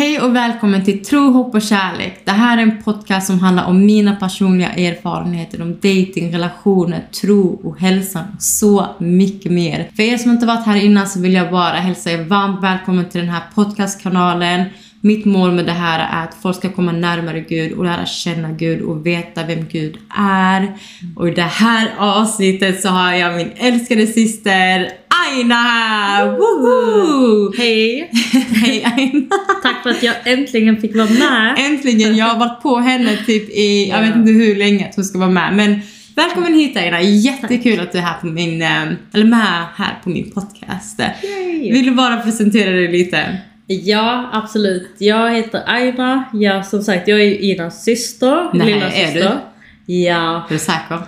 Hej och välkommen till Tro, hopp och kärlek. Det här är en podcast som handlar om mina personliga erfarenheter om dating, relationer, tro och hälsan och så mycket mer. För er som inte varit här innan så vill jag bara hälsa er varmt välkommen till den här podcastkanalen. Mitt mål med det här är att folk ska komma närmare Gud och lära känna Gud och veta vem Gud är. Och i det här avsnittet så har jag min älskade syster Aina! Woho! Hej! Hej Aina! Tack för att jag äntligen fick vara med. Äntligen! Jag har varit på henne typ i, jag vet inte hur länge att hon ska vara med men Välkommen hit Aina! Jättekul att du är här på min, eh, eller med här på min podcast. Yay. Vill du bara presentera dig lite? Ja, absolut. Jag heter Aina. Jag, som sagt, jag är Inas syster. Nej, lilla är syster. Ja, Är du säker?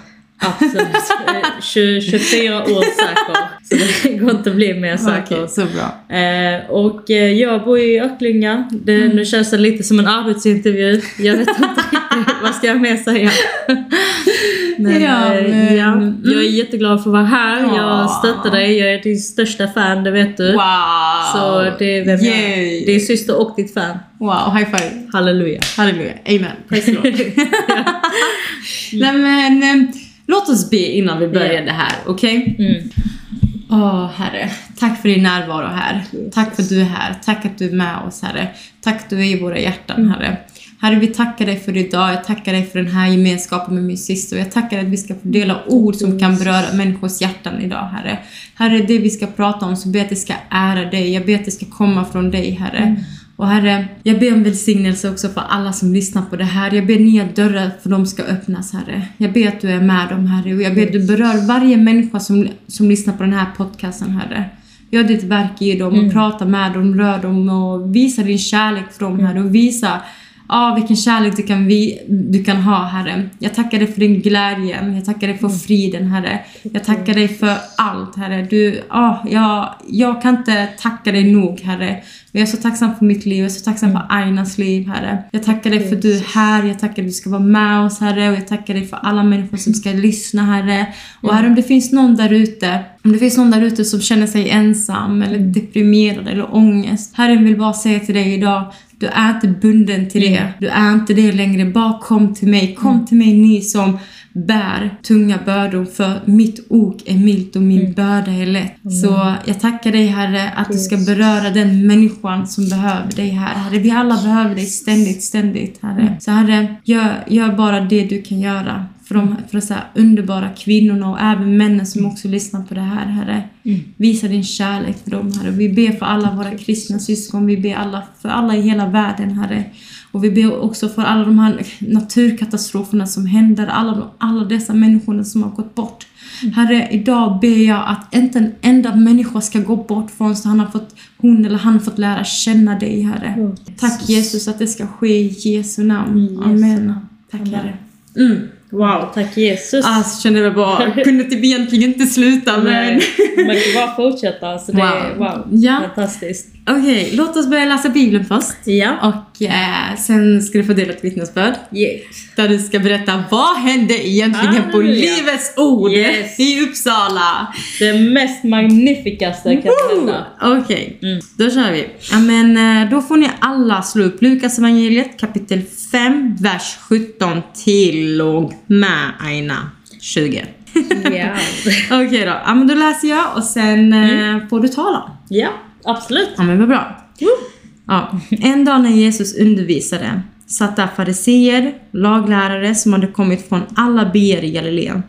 Absolut. Eh, 20, 24 år säker. Så det går inte att bli mer säker. Okej, så bra. Eh, och eh, jag bor i Örkelljunga. Det, Mm. Nu känns det lite som en arbetsintervju. Jag vet inte riktigt vad ska jag mer säga. Men, Ja, eh, men- ja, jag är jätteglad för att vara här. Ja. Jag stöttar dig. Jag är din största fan, det vet du. Wow! Så det är vem jag. Din syster och ditt fan. Wow, high five! Halleluja. Halleluja, amen. Praise the Lord. Nej men, eh, låt oss be innan vi börjar Ja. det här, okej? Mm. Åh Herre, tack för din närvaro här. Tack för att du är här. Tack att du är med oss Herre. Tack att du är i våra hjärtan Herre. Herre, vi tackar dig för idag. Jag tackar dig för den här gemenskapen med min syster. Jag tackar dig att vi ska få dela ord som kan beröra människors hjärtan idag, Herre. Herre, det vi ska prata om så ber jag att det ska ära dig. Jag ber att det ska komma från dig, Herre. Och Herre, jag ber om välsignelse också för alla som lyssnar på det här. Jag ber nya dörrar för dem ska öppnas, Herre. Jag ber att du är med dem, Herre. Och jag ber att du berör varje människa som, som lyssnar på den här podcasten, Herre. Gör ditt verk i dem och prata med dem, rör dem och visa din kärlek för dem, Herre. Och visa Ja, vilken kärlek du kan, vi, du kan ha, Herre. Jag tackar dig för din glädje. Jag tackar dig för friden, Herre. Jag tackar dig för allt, Herre. Du, ja, jag, jag kan inte tacka dig nog, Herre. Men jag är så tacksam för mitt liv. Jag är så tacksam för Ainas liv, Herre. Jag tackar dig för att du är här. Jag tackar dig för att du ska vara med oss, Herre. Och jag tackar dig för alla människor som ska lyssna, Herre. Och Herre, om det finns någon där ute om det finns någon där ute som känner sig ensam eller deprimerad eller ångest. Herren vill bara säga till dig idag, du är inte bunden till det. Du är inte det längre. Bara kom till mig. Kom till mig ni som bär tunga bördor för mitt ok är milt och min börda är lätt. Så jag tackar dig Herre att du ska beröra den människan som behöver dig här. Herre, vi alla behöver dig ständigt, ständigt Herre. Så Herre, gör, gör bara det du kan göra för de, för de så här underbara kvinnorna och även männen som också lyssnar på det här, Herre. Visa din kärlek för dem, Herre. Vi ber för alla våra kristna syskon. Vi ber alla, för alla i hela världen, Herre. Och vi ber också för alla de här naturkatastroferna som händer, alla, alla dessa människorna som har gått bort. Herre, idag ber jag att inte en enda människa ska gå bort förrän han har fått, hon eller han har fått lära känna dig, Herre. Mm. Tack Jesus att det ska ske i Jesu namn. Amen. Tack Amen. Herre. Mm. Wow, tack Jesus. Alltså kände jag bara, kunde typ egentligen inte sluta men... Nej, Man kan bara fortsätta. Så det är Wow. wow, Ja. fantastiskt. Okej, låt oss börja läsa Bibeln först. Ja. Och eh, sen ska du få dela ett vittnesbörd. Yes. Där du ska berätta vad hände egentligen på Halleluja. Livets Ord Yes. i Uppsala. Det mest magnifikaste kan hända. Okej, Mm. då kör vi. Ja, men, eh, då får ni alla slå upp Lukas evangeliet kapitel 5, vers 17 till och med Aina 20. Ja. Okej då, ja, men då läser jag och sen eh, får du tala. ja, absolut. Ja men vad bra. Ja. En dag när Jesus undervisade satt där fariseer, laglärare som hade kommit från alla byar i Galileen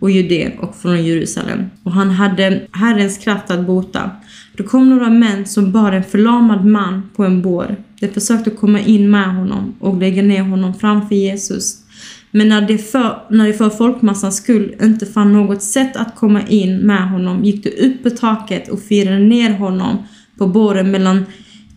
och Judeen och från Jerusalem. Och han hade Herrens kraft att bota. Då kom några män som bar en förlamad man på en bår. De försökte komma in med honom och lägga ner honom framför Jesus. Men när de, för, när de för folkmassans skull inte fann något sätt att komma in med honom gick de upp på taket och firade ner honom på båren mellan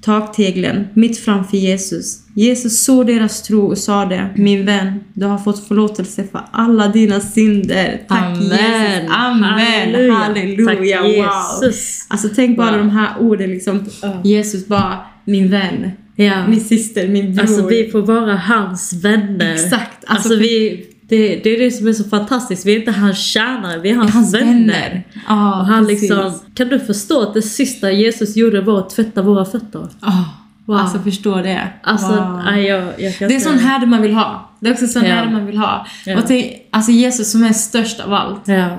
takteglen mitt framför Jesus. Jesus såg deras tro och sade, min vän, du har fått förlåtelse för alla dina synder. Tack Amen. Jesus. Amen. Halleluja. Halleluja. Tack, Wow. Jesus. Alltså tänk bara Wow. de här orden liksom. Ja. Jesus bara, min vän, Ja. min syster, min bror. Alltså vi får vara hans vänner. Exakt. Alltså, vi, det, det är det som är så fantastiskt. Vi är inte hans tjänare, vi är hans, hans vänner. vänner. Ja, Och han precis. liksom, kan du förstå att det sista Jesus gjorde var att tvätta våra fötter? Ja, Wow. Alltså förstå det. Alltså, Wow. nej, jag, jag Det är inte- sån härde man vill ha. Det är också sån Ja. härde man vill ha. Ja. Och tänk, alltså Jesus som är störst av allt. Ja.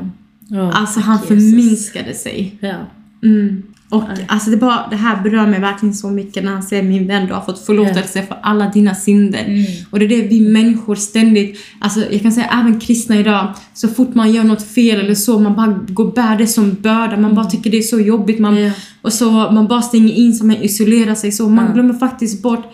Ja, Alltså han Jesus. förminskade sig. Ja. Mm. Och Nej. alltså det, bara, det här berör mig verkligen så mycket när han säger min vän du har fått förlåtelse för alla dina synder. Mm. Och det är det vi människor ständigt, alltså jag kan säga även kristna idag, så fort man gör något fel eller så, man bara går bär det som börda, man bara tycker det är så jobbigt, man, Mm. Ja. och så man bara stänger in sig, man isolerar sig så, man Ja. glömmer faktiskt bort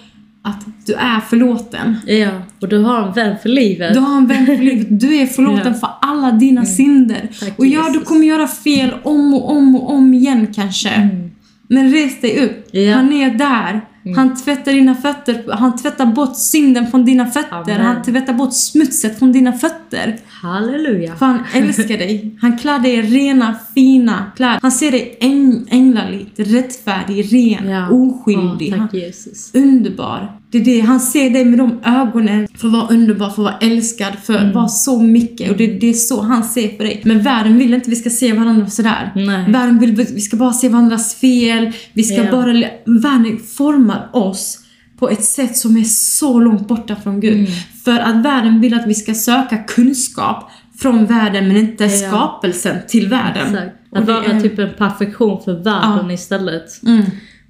att du är förlåten. ja, och du har en vän för livet. Du har en vän för livet, du är förlåten Ja. för alla dina synder. Tack, och ja, du Jesus. kommer göra fel om och om och om igen kanske. Mm. Men res dig upp. Ja. Han är där. Han tvättar dina fötter. Han tvättar bort synden från dina fötter. Amen. Han tvättar bort smutset från dina fötter. Halleluja. För han älskar dig. Han klär dig i rena, fina kläder. Han ser dig äng- rättfärdig, ren, Ja. oskyldig. Han, tack Jesus. underbar. Det är det. Han ser dig med de ögonen för att vara underbar, för att vara älskad, för Mm. att vara så mycket. Och det, det är så han ser på dig. Men världen vill inte vi ska se varandra sådär. Nej. Världen vill vi ska bara se varandras fel. Vi ska Ja. bara... Världen formar oss på ett sätt som är så långt borta från Gud. Mm. För att världen vill att vi ska söka kunskap från världen men inte Ja. skapelsen till världen. Exakt. Att vara är- typ en perfektion för världen istället. Mm.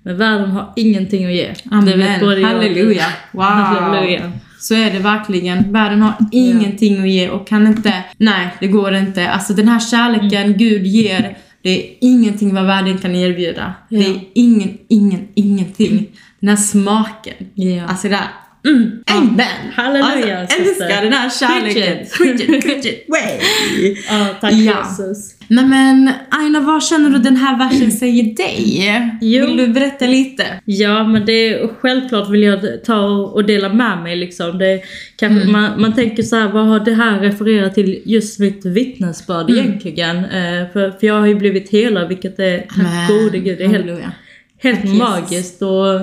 Men världen har ingenting att ge. Amen. Halleluja. Wow. Halleluja. Så är det verkligen. Världen har ingenting att ge och kan inte... Nej, det går inte. Alltså den här kärleken Mm. Gud ger, det är ingenting vad världen kan erbjuda. Ja. Det är ingen, ingen, ingenting. Den här smaken. Ja. Alltså det där... Mm, amen! Halleluja, alltså, älskar den här kärleken. Preach it. Preach it, way! Ja, tack Ja. Jesus. Nej men Aina, vad känner du den här versen säger dig? Jo. Vill du berätta lite? Ja, men det är självklart vill jag ta och dela med mig liksom. Det kanske, Mm. man, man tänker så här, vad har det här refererat till just mitt vittnesbörd Mm. egentligen? Eh, för, för jag har ju blivit helad, vilket är, tack gode gud, det är helt, helt magiskt. Och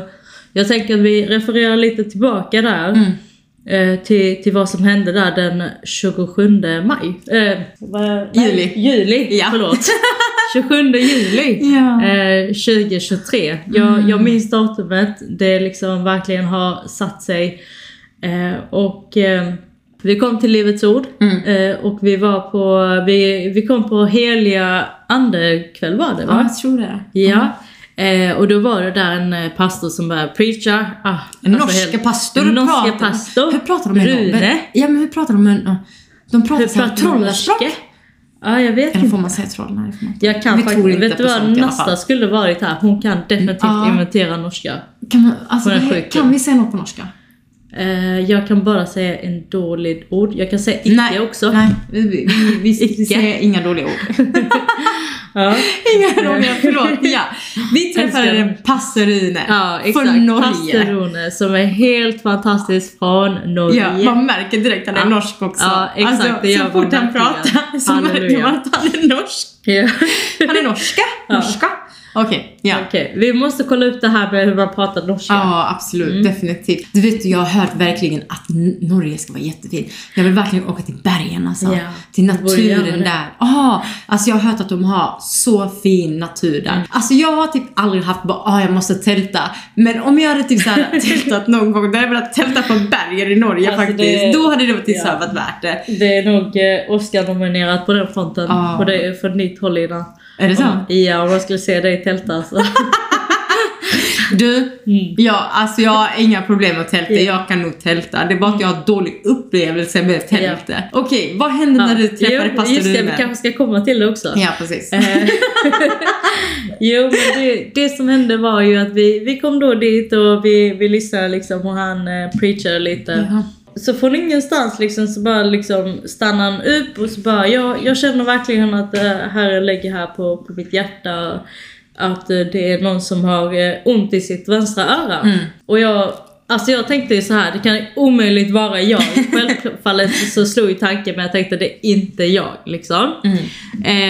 jag tänker att vi refererar lite tillbaka där. Mm. Eh, till, till vad som hände där den 27 maj. Eh, Juli. Juli, Ja. förlåt. 27 juli. Ja. Eh, 2023. Jag, jag minns datumet, det liksom verkligen har satt sig. Eh, och eh, vi kom till Livets Ord Mm. och vi var på, vi, vi kom på heliga andekväll var det Ja, va? jag tror det. Ja. Eh, och då var det där en eh, pastor som började preacha. Ah, En alltså helt- pastor. En hur norska pratar- pastor. Hur pratar de med Rune. Ja men hur pratar de med De pratar Hur pratar norska? Ja, jag vet Eller inte. får man säga troll? Nej, det får man inte. Jag kan Vi faktiskt, vet du vad? Nasta skulle varit här. Hon kan definitivt Ja. inventera norska. Kan, man, alltså, sjuk, kan vi säga något på norska? Eh, jag kan bara säga en dålig ord. Jag kan säga icke nej, också. Nej, vi, vi, vi, vi säger inga dåliga ord. Ja. inga dåliga, förlåt. Ja. Vi träffade Rune Ja, exakt. från Norge. Pastor Rune som är helt fantastisk från Norge. Ja, man märker direkt att han är Ja. norsk också. Ja, exakt, Alltså, det så fort han pratar så märker man att han är norsk. Ja. Han är norska. Ja. Okej, ja. Okej, vi måste kolla upp det här med hur man pratar norska. Ja, absolut. Mm. Definitivt. Du vet, jag har hört verkligen att Norge ska vara jättefint. Jag vill verkligen åka till bergen alltså. Ja, till naturen där. Ja, alltså jag har hört att de har så fin natur där. Mm. Alltså jag har typ aldrig haft bara, ah jag måste tälta. Men om jag hade typ så här tältat någon gång, då hade jag velat tälta på bergen i Norge Alltså, faktiskt. det- Då hade det varit Ja. varit värt det. Det är nog eh, Oscar-nominerat på den fronten. Ja. På det, för ditt håll Ida. Är det så? Ja, om man skulle se dig tälta så. Du, Mm. ja, alltså jag har inga problem med tälta. Ja. Jag kan nog tälta. Det är bara att jag har dålig upplevelse med tälte. Okej, vad hände när du träffade jo, pastor Just det, vi Rune? kanske ska komma till det också. Ja, precis. Eh, jo, men det, det som hände var ju att vi, vi kom då dit och vi, vi lyssnade liksom och han eh, preachade lite. Jaha. Så från ingenstans liksom så bara liksom stannar han upp och så bara, jag, jag känner verkligen att uh, Herren lägger här på, på mitt hjärta att eh, det är någon som har eh, ont i sitt vänstra öra. Mm. Och jag, alltså jag tänkte ju så här, det kan omöjligt vara jag. Självfallet så slog ju tanken men jag tänkte det är inte jag liksom. Mm.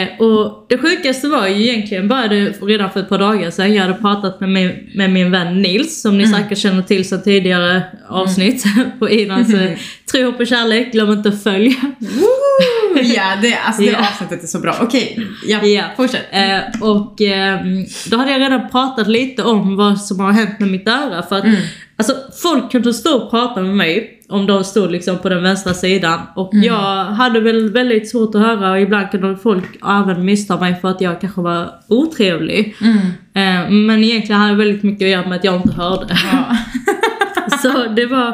Eh, och det sjukaste var ju egentligen bara det redan för ett par dagar sedan. Jag hade pratat med min, med min vän Nils som ni säkert känner till sedan tidigare avsnitt på Idans eh, Tro, hopp och kärlek. Glöm inte att följa. Ja, det, alltså, det Ja. avsnittet är så bra. Okej, ja, Ja. fortsätt. Eh, och ehm, då hade jag redan pratat lite om vad som har hänt med mitt öra. För att Mm. Alltså, folk kunde stå och prata med mig om de stod liksom på den vänstra sidan. Och Mm. jag hade väl väldigt svårt att höra och ibland kunde folk även missta mig för att jag kanske var otrevlig. Mm. Eh, men egentligen hade det väldigt mycket att göra med att jag inte hörde. Ja. Så det var,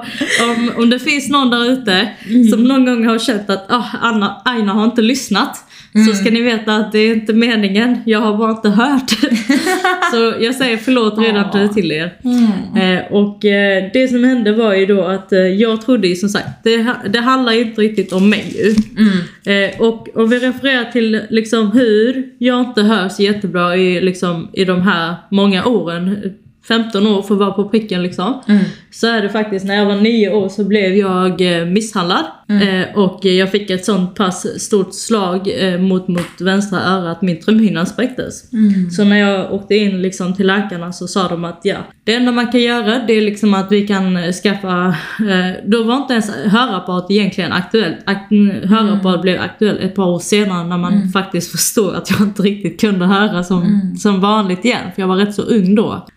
om, om det finns någon där ute som någon gång har känt att ah, Anna, Aina har inte lyssnat. Så ska ni veta att det är inte meningen, jag har bara inte hört. så jag säger förlåt redan nu till er. Mm. Eh, och eh, det som hände var ju då att eh, jag trodde ju som sagt, det, det handlar ju inte riktigt om mig ju. Mm. Eh, och om vi refererar till liksom hur jag inte hörs jättebra i, liksom, i de här många åren, 15 år för att vara på pricken liksom. Mm. Så är det faktiskt, när jag var nio år så blev jag eh, misshandlad. Mm. Eh, och jag fick ett sånt pass stort slag eh, mot, mot vänstra örat min trumhinna spräcktes. Mm. Så när jag åkte in liksom till läkarna så sa de att ja, det enda man kan göra det är liksom att vi kan eh, skaffa, eh, då var inte ens hörapparat egentligen aktuellt. Ak- hörapparat blev aktuellt ett par år senare när man faktiskt förstod att jag inte riktigt kunde höra som, som vanligt igen, för jag var rätt så ung då.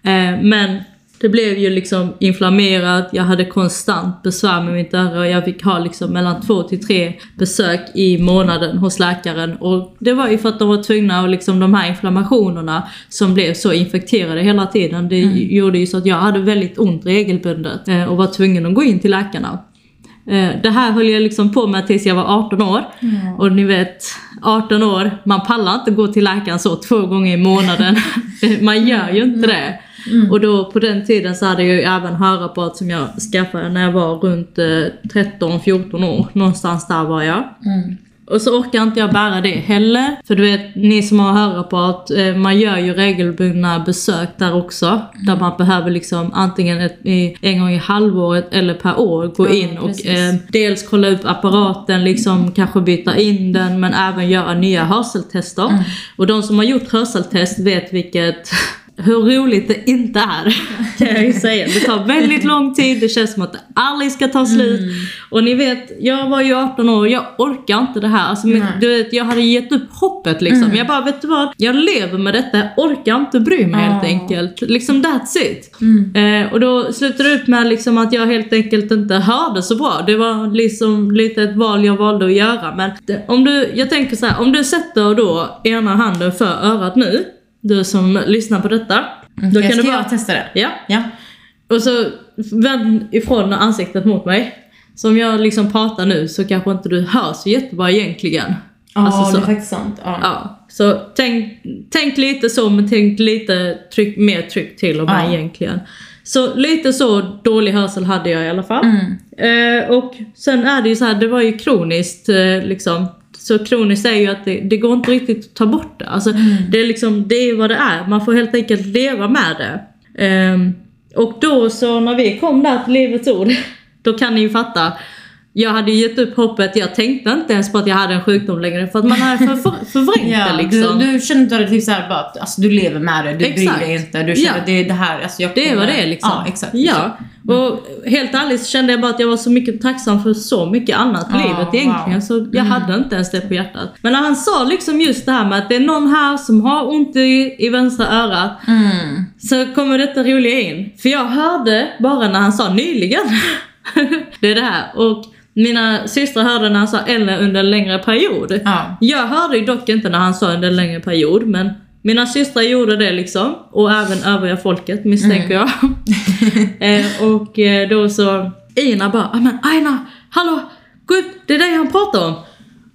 Men det blev ju liksom inflammerat, jag hade konstant besvär med mitt öra och jag fick ha liksom mellan två till tre besök i månaden hos läkaren. Och det var ju för att de var tvungna och liksom de här inflammationerna som blev så infekterade hela tiden, det gjorde ju så att jag hade väldigt ont regelbundet eh, och var tvungen att gå in till läkarna. Eh, Det här höll jag liksom på med tills jag var 18 år. Och ni vet, 18 år, man pallar inte gå till läkaren så två gånger i månaden. man gör ju inte det. Och då på den tiden så hade jag ju även hörapparat som jag skaffade när jag var runt eh, 13-14 år. Någonstans där var jag. Mm. Och så orkar inte jag bära det heller. För du vet, ni som har hörapparat, eh, man gör ju regelbundna besök där också. Där man behöver liksom antingen ett, en gång i halvåret eller per år gå Ja, in och eh, dels kolla upp apparaten, liksom kanske byta in den men även göra nya hörseltester. Mm. Och de som har gjort hörseltest vet vilket hur roligt det inte är, kan jag ju säga. Det tar väldigt lång tid, det känns som att det aldrig ska ta slut. Mm. Och ni vet, jag var ju 18 år, jag orkar inte det här. Alltså, Nej. du vet, jag hade gett upp hoppet liksom. Jag bara, vet du vad? Jag lever med detta, jag orkar inte bry mig helt Ja. enkelt. Liksom that's it. Mm. Eh, och då slutade det ut med liksom att jag helt enkelt inte hörde så bra. Det var liksom lite ett val jag valde att göra. Men det, om du, jag tänker så här, om du sätter då ena handen för örat nu, du som lyssnar på detta. Då jag kan du ska bara... jag testa det? Ja, Ja. och så vänd ifrån ansiktet mot mig. Så om jag liksom pratar nu så kanske inte du hör så jättebra egentligen. Ja, Alltså så. det är faktiskt sant. Ja. Ja, så tänk, tänk lite så men tänk lite tryck, mer tryck till och med Ja. egentligen. Så lite så dålig hörsel hade jag i alla fall. Mm. Eh, och sen är det ju så här, det var ju kroniskt eh, liksom. Så kroniskt är ju att det, det går inte riktigt att ta bort det. Alltså, det, är liksom, det är vad det är, man får helt enkelt leva med det. Ehm, och då så när vi kom där till Livets Ord, då kan ni ju fatta. Jag hade gett upp hoppet, jag tänkte inte ens på att jag hade en sjukdom längre för att man hade för, för, förvrängt Ja, det liksom. du, du känner inte typ såhär bara att alltså, du lever med det, du Exakt. bryr dig inte, du känner Ja. det är det här, alltså jag Det kommer- det liksom. Ja, exakt. Ja. Och helt ärligt så kände jag bara att jag var så mycket tacksam för så mycket annat i Ja, livet egentligen. wow. Så jag hade inte ens det på hjärtat. Men när han sa liksom just det här med att det är någon här som har ont i, i vänstra örat. Mm. Så kommer detta roliga in. För jag hörde bara när han sa nyligen. det är det här. Och mina systrar hörde när han sa eller under en längre period. Ja. Jag hörde ju dock inte när han sa under en längre period, men mina systrar gjorde det liksom. Och även övriga folket misstänker jag. eh, och eh, då så, Ina bara, "Ah, men Aina, hallå, gå upp, det är dig han pratar om.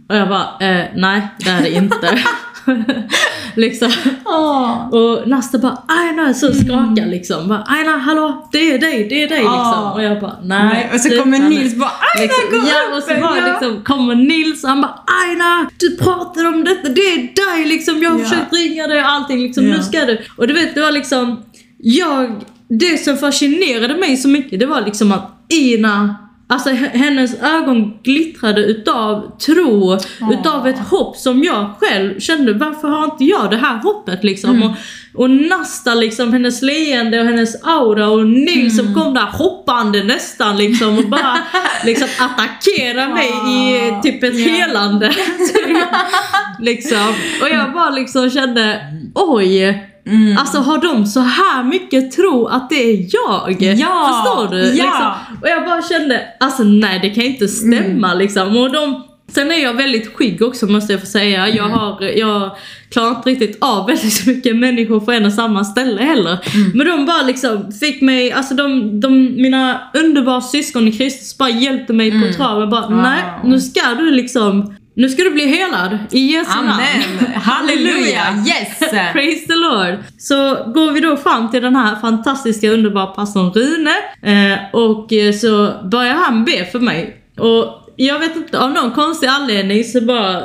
Och jag bara, eh, nej det är det inte. liksom. Åh. Och Nasta bara Aina så skakar liksom. Bara, Aina hallå det är dig, det är dig Ah. liksom. Och jag bara nej. Nej, och så sluta kommer nu." Nils bara Aina liksom, gå Ja upp! och så bara ja. liksom kommer Nils och han bara Aina du pratar om detta, det är dig liksom. Jag har Ja. försökt ringa dig och allting liksom. Ja. Nu ska du. Och du vet det var liksom jag, det som fascinerade mig så mycket det var liksom att Ina Alltså hennes ögon glittrade utav tro, utav ett hopp som jag själv kände, varför har inte jag det här hoppet liksom? Och, och Nasta liksom, hennes leende och hennes aura och Nils som kom där hoppande nästan liksom och bara liksom attackera mig i eh, typ ett Ja. helande. liksom. Och jag bara liksom kände, oj. Mm. Alltså har de så här mycket tro att det är jag? Ja, Förstår du? ja. Liksom. Och jag bara kände, alltså nej det kan inte stämma Mm. liksom. Och de, sen är jag väldigt skygg också måste jag få säga. Mm. Jag, har, jag klarar inte riktigt av väldigt mycket människor på en och samma ställe heller. Mm. Men de bara liksom fick mig, alltså de, de mina underbara syskon i Kristus bara hjälpte mig på trav. Jag bara, Mm. Wow. nej nu ska du liksom, nu ska du bli helad i Jesu namn. Amen! Halleluja! Yes! Praise the Lord! Så går vi då fram till den här fantastiska underbara pastorn Rune eh, och eh, så börjar han be för mig. Och jag vet inte, av någon konstig anledning så bara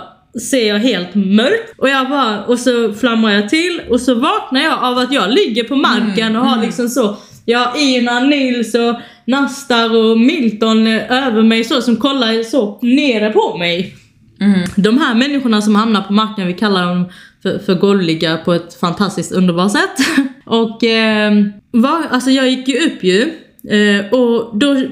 ser jag helt mörkt och jag bara, och så flammar jag till och så vaknar jag av att jag ligger på marken och har liksom så har Ina, Nils och Nastar och Milton över mig så som kollar så nere på mig. Mm. De här människorna som hamnar på marknaden, vi kallar dem för, för golviga på ett fantastiskt underbart sätt. Och eh, var, alltså jag gick ju upp ju. Eh, och då,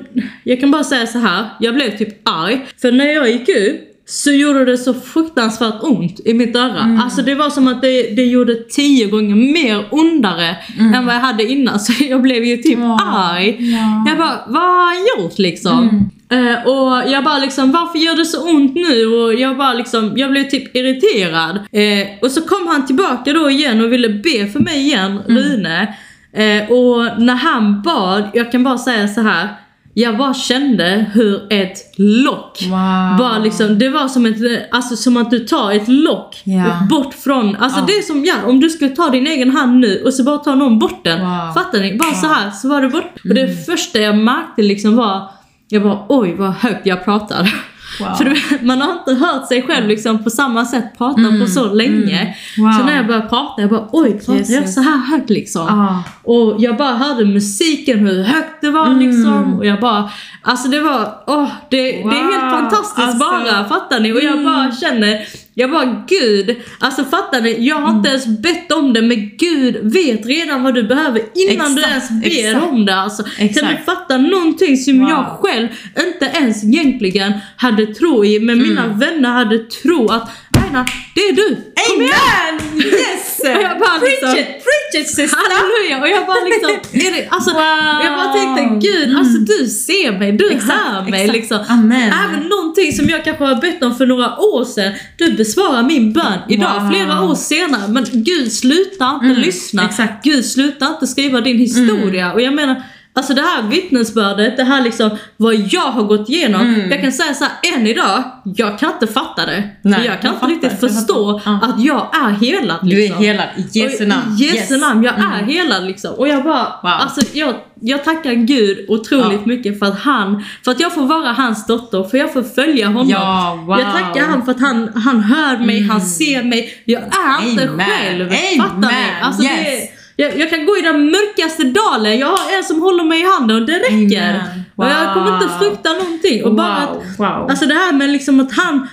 jag kan bara säga så här, jag blev typ arg. För när jag gick upp så gjorde det så fruktansvärt ont i mitt öra. Alltså det var som att det, det gjorde tio gånger mer ondare än vad jag hade innan. Så jag blev ju typ Ja. arg. Ja. Jag bara, vad har han gjort liksom? Eh, och jag bara liksom, varför gör det så ont nu? Och jag bara liksom, jag blev typ irriterad. Eh, och så kom han tillbaka då igen och ville be för mig igen, Rune. Eh, och när han bad, jag kan bara säga så här. Jag bara kände hur ett lock Wow. bara liksom, det var som, ett, alltså, som att du tar ett lock Ja. bort från, alltså Ja. det är som ja, om du skulle ta din egen hand nu och så bara ta någon bort den. Wow. Fattar ni? Bara så här så var det bort. Och Mm. det första jag märkte liksom var, jag bara oj vad högt jag pratar. Wow. För man har inte hört sig själv liksom på samma sätt prata Mm, på så länge. mm. Wow. Så när jag började prata, jag bara oj, pratar jag Jesus. så här högt liksom? Ah. Och jag bara hörde musiken, hur högt det var Mm. liksom. Och jag bara, alltså det var, åh, det, det är helt Wow, fantastiskt alltså. bara, fattar ni? Och jag Mm. bara känner, jag bara gud, alltså fattar ni? Jag har inte ens bett om det men gud vet redan vad du behöver innan du Exakt, ens ber exakt. om det. Alltså, kan du fatta någonting som Wow. jag själv inte ens egentligen hade tro i, men mina Mm. vänner hade tro att Aina, det är du! Kom igen! Amen! Yes! Och jag bara liksom, preach it, preach it sister! Halleluja! Och jag bara liksom, är det, alltså, Wow. jag bara tänkte gud, Mm. alltså du ser mig, du Exakt, hör mig exakt. liksom. Amen. Även någonting som jag kanske har bett om för några år sedan, du besvarar min bön idag, Wow. flera år senare. Men gud, sluta inte Mm, lyssna. exakt. Gud, sluta inte skriva din historia. Och jag menar, Alltså det här vittnesbördet, det här liksom vad jag har gått igenom. Mm. Jag kan säga så här, än idag, jag kan inte fatta det. Nej, jag kan jag inte fattar, riktigt jag förstå fattar. Ja. att jag är helad. Du är liksom. helad i Jesu namn. I Jesu Yes. Mm. namn, jag är helad liksom. Och jag bara, alltså jag, jag tackar Gud otroligt Ja. mycket för att han, för att jag får vara hans dotter, för jag får följa honom. Ja, wow. Jag tackar han för att han, han hör mig, han ser mig. Jag är inte Amen. själv. Amen. Fattar ni? Alltså Yes. det, jag, jag kan gå i den mörkaste dalen, jag har en som håller mig i handen och det räcker. Amen. Och jag kommer inte Wow. frukta någonting. Och bara att, Wow, wow. Alltså det här med liksom att han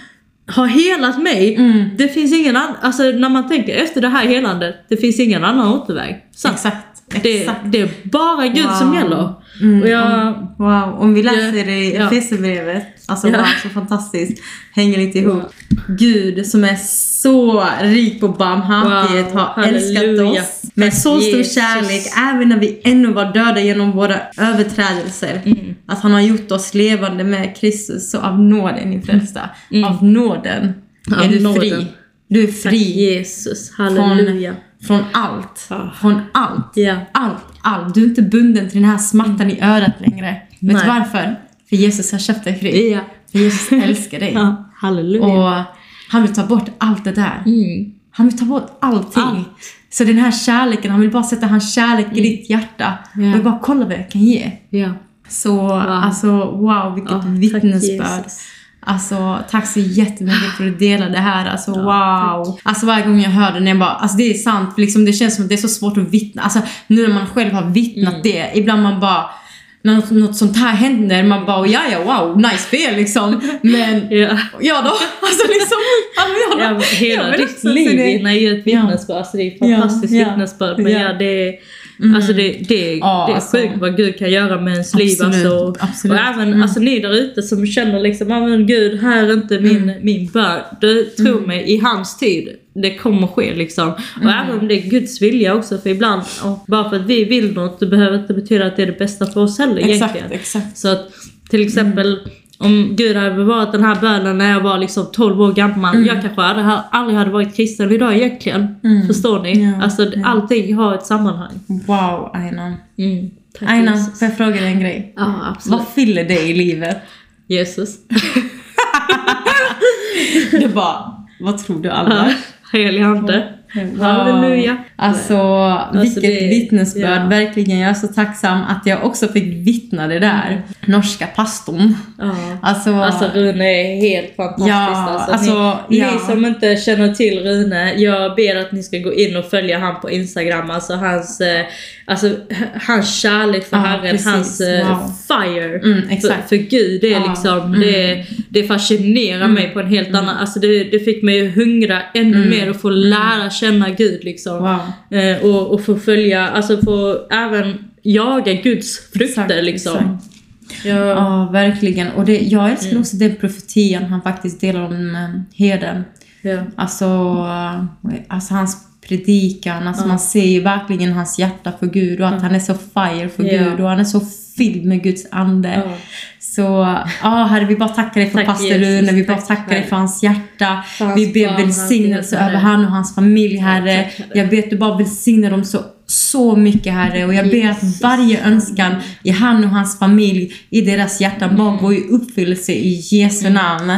har helat mig. Mm. Det finns ingen annan, alltså när man tänker efter det här helandet, det finns ingen annan återväg. Så Exakt. det, det är bara Gud som Wow. gäller. Mm, Och jag, om, wow, om vi läser i Ja. Efesierbrevet, alltså Ja. wow, så fantastiskt, hänger lite ihop. Gud som är så rik på barmhärtighet Wow, har älskat halleluja. oss med Tack, så stor Jesus. kärlek, även när vi ännu var döda genom våra överträdelser. Mm. Att han har gjort oss levande med Kristus, så av nåden ni frälsta. Mm. Av nåden Av är du nåden. fri. Du är tack fri Jesus, halleluja. från allt. Ja. Från allt. Ja. Allt, allt. Du är inte bunden till den här smärtan i örat längre. Vet Nej. du varför? För Jesus har köpt dig fri. Ja. För Jesus älskar dig. Ja, halleluja. Och han vill ta bort allt det där. Mm. Han vill ta bort allting. Allt. Så den här kärleken, han vill bara sätta hans kärlek i ditt hjärta. Ja. Och bara kolla vad jag kan ge. Ja. Så alltså wow, vilket Ja, tack, vittnesbörd. Alltså tack så jättemycket för att du delade det här. Alltså wow. Alltså varje gång jag hör det, när jag bara, alltså det är sant. Liksom, det känns som att det är så svårt att vittna. Alltså nu när man själv har vittnat Mm. det, ibland man bara något, något sånt här händer, man bara ja ja wow, nice spel liksom. Men Ja. ja då, alltså liksom, alltså, ja. Ja, hela Ja, ditt liv är ju ett vittnesbörd. Alltså det är ett fantastiskt Ja, vittnesbörd. Men Ja. ja, det är, Mm. alltså det, det, Ja, det är alltså. sjukt vad Gud kan göra med ens liv. Absolut, Alltså. absolut. Och även Mm. alltså, ni där ute som känner liksom, ja men Gud, här är inte min, min börd. Du, tro Mm. mig, i hans tid, det kommer ske liksom. Och Mm. även om det är Guds vilja också, för ibland, och bara för att vi vill något, det behöver inte betyda att det är det bästa för oss heller Exakt, egentligen. exakt. Så att till exempel om Gud hade bevarat den här bönen när jag var liksom 12 år gammal. Jag kanske hade, aldrig hade varit kristen idag egentligen. Mm. Förstår ni? Ja, alltså ja. allting har ett sammanhang. Wow, Aina. Mm. Tack Aina, Jesus. får jag fråga dig en grej? Ja absolut. Vad fyller dig i livet? Jesus. Det bara, vad tror du alla? Helig ande. Halleluja. Alltså, vilket det- vittnesbörd. ja. Verkligen, jag är så tacksam att jag också fick vittna det där. Norska pastorn. Ja. Alltså, Alltså Rune är helt fantastisk. Ja, alltså, alltså, ni, ja. ni som inte känner till Rune, jag ber att ni ska gå in och följa han på Instagram. Alltså hans, eh, alltså, hans kärlek för Ja, Herren, precis. hans eh, Wow. fire Mm, för, exakt. för Gud. Det, är liksom, mm. det, det fascinerar mig på en helt annan... Alltså det, det fick mig att hungra ännu Mm. mer och få lära känna Gud. Liksom. wow. Eh, och, och få följa, alltså få även jaga Guds frukter. Exakt, liksom. exakt. Ja. Ja, verkligen. Och det, jag älskar Mm. också den profetian han faktiskt delar om eh, herden. Ja. Alltså, eh, alltså hans predikan, alltså Ja. man ser ju verkligen hans hjärta för Gud och att han är så fire för. Gud och han är så fylld med Guds ande. Ja. Så ja, Herre, vi bara tackar dig för Tack, pastor. Rune, vi bara Tack, tackar dig för hans hjärta. Hans vi ber välsignelse över han och hans familj, Herre. Jag ber att du bara välsignar dem så, så mycket, Herre. Och jag ber att varje önskan i han och hans familj, i deras hjärtan, bara går i uppfyllelse i Jesu namn.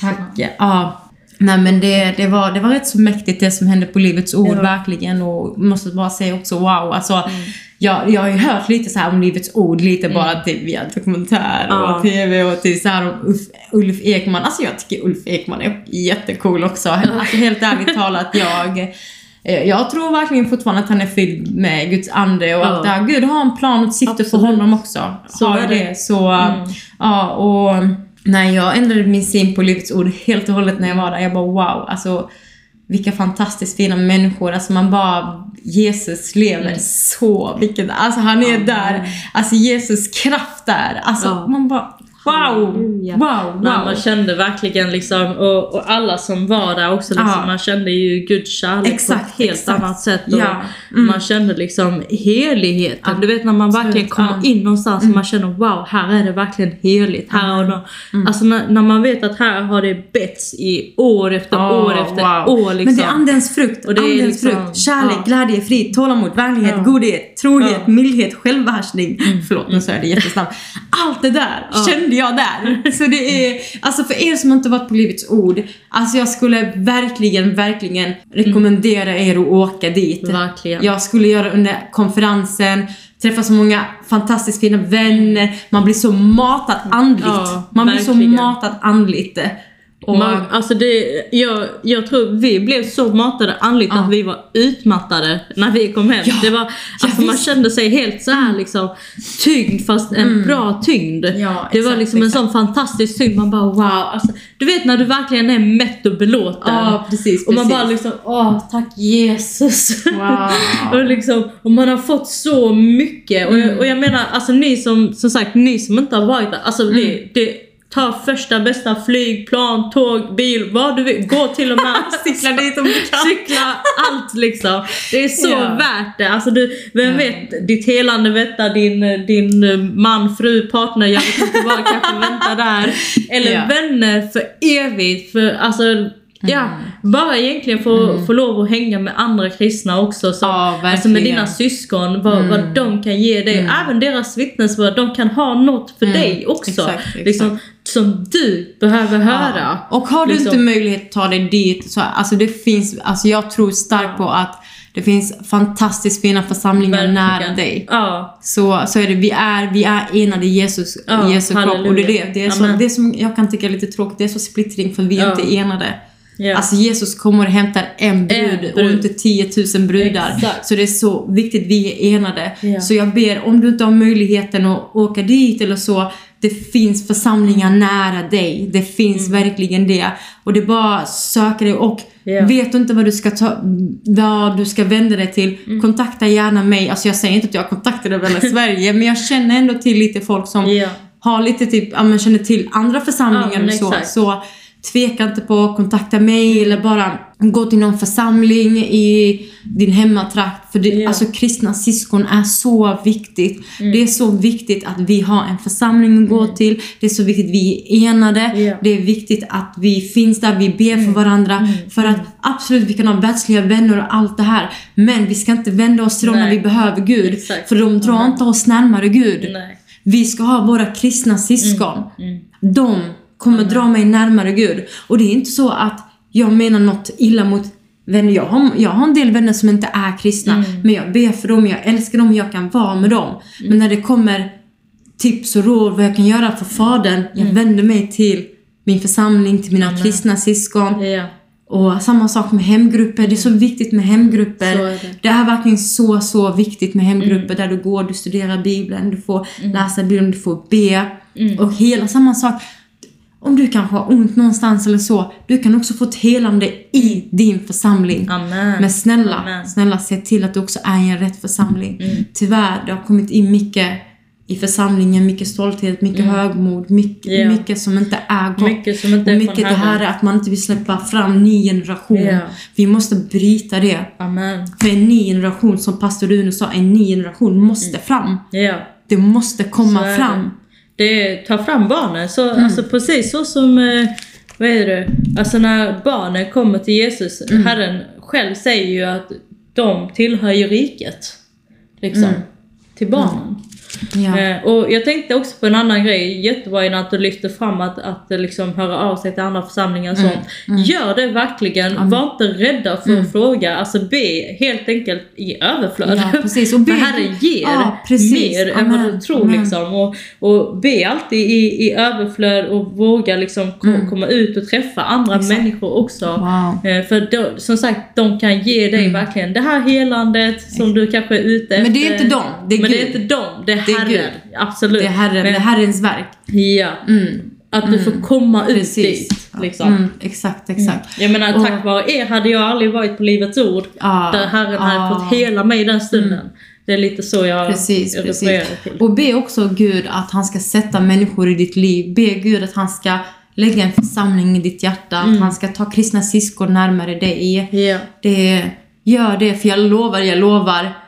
Tack. Ja. Nej men det, det, var, det var rätt så mäktigt det som hände på Livets Ord, Ja. verkligen. Och måste bara säga också wow. Alltså, Mm. jag, jag har ju hört lite så här om Livets Ord, lite bara typ via dokumentär Ja. och TV och typ så här om Ulf, Ulf Ekman. Alltså jag tycker Ulf Ekman är jättecool också. Alltså helt ärligt talat, jag eh, jag tror verkligen fortfarande att han är fylld med Guds ande och Ja. att där Gud har en plan och ett syfte för honom också. Så har det. det. Så, Mm. ja och Nej, jag ändrade min syn på Livets Ord helt och hållet när jag var där. Jag bara wow, alltså vilka fantastiskt fina människor. Alltså man bara, Jesus lever Mm. så, vilket, alltså han är där. Alltså Jesus kraft där. Alltså Ja. man bara wow, Halleluja. wow, Nej, wow. man kände verkligen liksom, och, och alla som var där också, liksom, Ja. man kände ju Guds kärlek Exakt, på ett helt exakt. annat sätt. Och Ja. Mm. Man kände liksom heligheten. Ja. Du vet när man verkligen kommer. Mm. in någonstans och man känner wow, här är det verkligen heligt. Här har de, Mm. Alltså när, när man vet att här har det betts i år efter Ja, år efter wow. år. Liksom. Men det är andens frukt. Och det är andens liksom- frukt. Kärlek, glädje, frid, tålamod, vänlighet, godhet, trohet. Mm. mildhet, självbehärskning. Förlåt, nu sa jag det jättesnabbt. Allt det där Ja. Jag där. Så det är, alltså för er som inte varit på Livets Ord, alltså jag skulle verkligen, verkligen rekommendera er att åka dit. Verkligen. Jag skulle göra under konferensen, träffa så många fantastiskt fina vänner, man blir så matad andligt. Ja, man blir så matad andligt. Och, Man, alltså det, jag, jag tror vi blev så matade andligt Ja. att vi var utmattade när vi kom hem. Ja. Det var, alltså man kände sig helt så här liksom tyngd fast en bra tyngd. Mm. Ja, det var exakt, liksom en exakt. sån fantastisk tyngd. Man bara wow. Alltså, du vet när du verkligen är mätt och belåten. Ja, precis, och man precis. bara liksom åh tack Jesus. Wow. och, liksom, och man har fått så mycket. Och, Mm. jag, och jag menar alltså ni som, som sagt, ni som inte har varit där. Alltså Mm. det, det Ta första bästa flygplan, tåg, bil, vad du vill. Gå till och med. Cykla dit om du kan. Cykla, allt liksom. Det är så Ja. värt det. Alltså du, vem Ja. vet, ditt helande vetta, din, din man, fru, partner, jag vet inte vad, kanske väntar där. Eller Ja. vänner för evigt. För alltså, ja, Mm. bara egentligen få, få lov att hänga med andra kristna också. Så, Ja, alltså med dina syskon, vad, Mm. vad de kan ge dig. Även deras vittnesbörd, de kan ha något för Mm. dig också. Exakt, exakt. Liksom, som du behöver höra. Ja. Och har du Liksom. inte möjlighet att ta dig dit, så alltså det finns, alltså jag tror starkt på att det finns fantastiskt fina församlingar Verkligen. nära dig. Ja, Så, så är det, vi är, vi är enade i Jesus, Ja, Jesu kropp. Och det är, det, det, är så, Amen. det som jag kan tycka är lite tråkigt, det är så splittring för vi är Ja. inte enade. Ja. Alltså Jesus kommer och hämtar en brud, En och brud. inte 10 000 brudar. Exakt. Så det är så viktigt vi är enade. Ja. Så jag ber, om du inte har möjligheten att åka dit eller så, det finns församlingar nära dig. Det finns verkligen det. Och det är bara söka dig och Mm. Ja. vet du inte vad du ska ta, vad du ska vända dig till, Mm. kontakta gärna mig. Alltså jag säger inte att jag kontaktar över hela Sverige, men jag känner ändå till lite folk som har lite typ, ja men känner till andra församlingar Ja, och så. exakt. Så tveka inte på att kontakta mig eller bara gå till någon församling i din hemmatrakt. För det, Ja. alltså kristna syskon är så viktigt. Mm. Det är så viktigt att vi har en församling att gå till. Det är så viktigt att vi är enade. Mm. Det är viktigt att vi finns där, vi ber för varandra. För att absolut, vi kan ha världsliga vänner och allt det här. Men vi ska inte vända oss till dem när vi behöver Gud. Exakt. För de drar Amen. inte oss närmare Gud. Nej. Vi ska ha våra kristna syskon. Mm. De kommer dra mig närmare Gud. Och det är inte så att jag menar något illa mot vänner. Jag har, jag har en del vänner som inte är kristna. Mm. Men jag ber för dem, jag älskar dem, jag kan vara med dem. Mm. Men när det kommer tips och råd vad jag kan göra för Fadern. Jag Mm. vänder mig till min församling, till mina kristna syskon. Ja. Och samma sak med hemgrupper. Det är så viktigt med hemgrupper. Är det. det är verkligen så, så viktigt med hemgrupper Mm. där du går, du studerar Bibeln, du får läsa Bibeln, du får be. Mm. Och hela samma sak. Om du kanske har ont någonstans eller så, du kan också få ett helande i din församling. Amen. Men snälla, Amen. snälla se till att du också är i en rätt församling. Mm. Tyvärr, det har kommit in mycket i församlingen, mycket stolthet, mycket högmod, mycket, Mm. Ja. mycket som inte är gott. Mycket som inte och är mycket från det här är att man inte vill släppa fram ny generation. Ja. Vi måste bryta det. Amen. För en ny generation, som pastor Rune sa, en ny generation måste fram. Ja. Det måste komma fram. Det är, ta fram barnen. Så, Mm. Alltså precis så som, eh, vad är det? Alltså när barnen kommer till Jesus, Mm. Herren själv säger ju att de tillhör ju riket. Liksom. Mm. Till barnen. Ja. Eh, och jag tänkte också på en annan grej, jättebra innan att du lyfter fram att, att eh, liksom höra av sig till andra församlingar och Mm. sånt. Gör det verkligen, var inte rädda för att fråga, alltså be helt enkelt i överflöd. Mm. Ja, precis. Och be- för Herren ger Ja, mer än vad Amen. du tror Amen. liksom. Och, och be alltid i, i överflöd och våga liksom ko- komma ut och träffa andra Mm. Exakt. människor också. Wow. Eh, För då, som sagt, de kan ge dig verkligen det här helandet som du kanske är ute efter. Men det är inte dem, det är Men det är Gud. inte dem, är Herren. Absolut. Det är, herren, det är Men, Herrens verk. ja, Mm. att du får komma ut Precis. dit. Liksom. Mm, exakt, exakt. Jag menar, Och- tack vare er hade jag aldrig varit på Livets Ord. Ja, där Herren ja. hade fått hela mig den stunden. Det är lite så jag Precis, precis. till. Och be också Gud att han ska sätta människor i ditt liv. Be Gud att han ska lägga en församling i ditt hjärta. Att han ska ta kristna syskon närmare dig. Ja. Det, gör det, för jag lovar, jag lovar.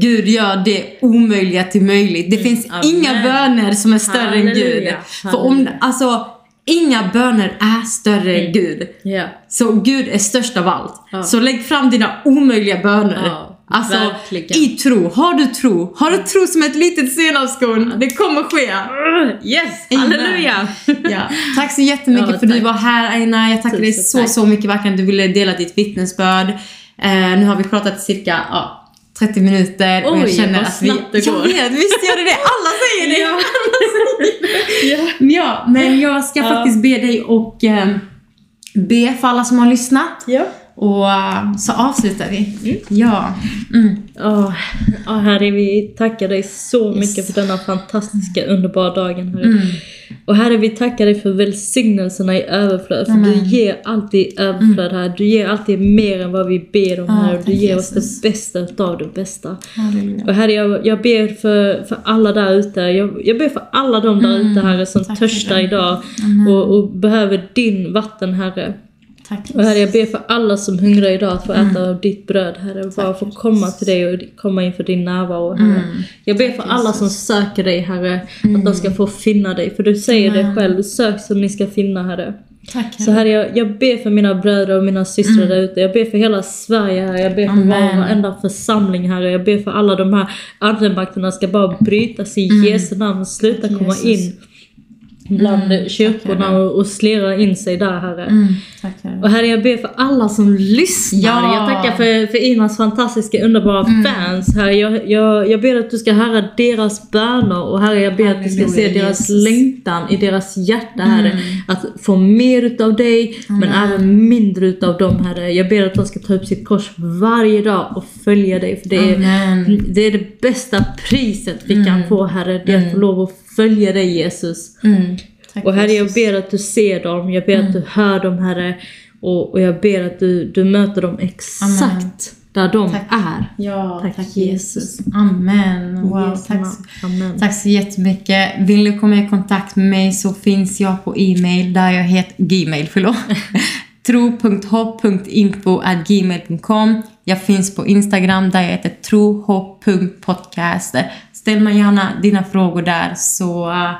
Gud gör det omöjliga till möjligt. Det finns Mm. Amen. inga böner som är större än Gud. Halleluja. För om, alltså, inga böner är större än Gud. Ja. Så Gud är störst av allt. Ja. Så lägg fram dina omöjliga böner. Ja, alltså, verkligen. i tro. Har du tro? Har du tro som ett litet senapskorn? Det kommer ske. Yes! Halleluja! Ja. Tack så jättemycket Ja, för att du var här Aina. Jag tackar dig så, så mycket verkligen du ville dela ditt vittnesbörd. Eh, nu har vi pratat cirka ja, 30 minuter och jag Oj, känner vad att vi... snabbt det jag går. vet, visst gör det det? Alla säger det! Ja. ja. Ja, men jag ska Ja. faktiskt be dig och eh, be för alla som har lyssnat. ja. Och eh, så avslutar vi. Ja. Mm. Åh, oh, Herre, vi tackar dig så mycket för denna fantastiska, underbara dagen, Herre. Mm. Och Herre, vi tackar dig för välsignelserna i överflöd. För Amen. du ger alltid överflöd, Herre. Du ger alltid mer än vad vi ber om, Herre. Och du ger oss det bästa utav det bästa. Halleluja. Och Herre, jag, jag ber för, för alla där ute. Jag, jag ber för alla de där ute, Herre, som Mm, tack törstar idag. Och, och behöver din vatten, Herre. Tack Och Herre, jag ber för alla som hungrar idag att få Mm. äta av ditt bröd, Herre. Bara få komma till dig och komma inför din närvaro, Herre. Mm. Jag ber för alla som söker dig, Herre, att de ska få finna dig. För du säger det själv, sök som ni ska finna, Herre. Tack Så Herre, jag, jag ber för mina bröder och mina systrar där ute. Jag ber för hela Sverige, Herre. Jag ber för Mm. Amen. varenda församling, Herre. Jag ber för alla de här andemakterna ska bara brytas i Jesu namn. Sluta Mm. Tack, komma Jesus. in. Bland Mm, kyrkorna och, och slira in sig där Herre. Mm, tack Herre. Och Herre jag ber för alla som lyssnar. Ja. Jag tackar för, för Inas fantastiska underbara Mm. fans. Herre jag, jag, jag ber att du ska höra deras böner och Herre jag ber att du ska se Halleluja, deras Jesus. längtan i deras hjärta Herre. Mm. Att få mer utav dig men Amen. även mindre utav dem Herre. Jag ber att de ska ta upp sitt kors varje dag och följa dig. För det är, Amen. det är det bästa priset vi kan få Herre. Det är att få lov att följa dig Jesus. Mm, tack, Och Herre jag Jesus. ber att du ser dem, jag ber att du hör dem Herre. Och, och jag ber att du, du möter dem exakt Amen. där de Tack. är. Ja, Tack, tack, Jesus. Jesus. Amen. Wow, Jesu tack. Amen. tack så jättemycket. Vill du komma i kontakt med mig så finns jag på e-mail där jag heter gmail, förlåt. tro.hopp.info.gmail.com Jag finns på Instagram där jag heter trohopp.podcast. Ställ mig gärna dina frågor där så eh,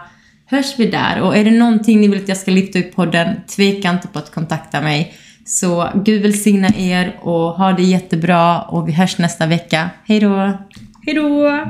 hörs vi där. Och är det någonting ni vill att jag ska lyfta upp podden, tveka inte på att kontakta mig. Så Gud välsigna er och ha det jättebra och vi hörs nästa vecka. Hej då! Hejdå!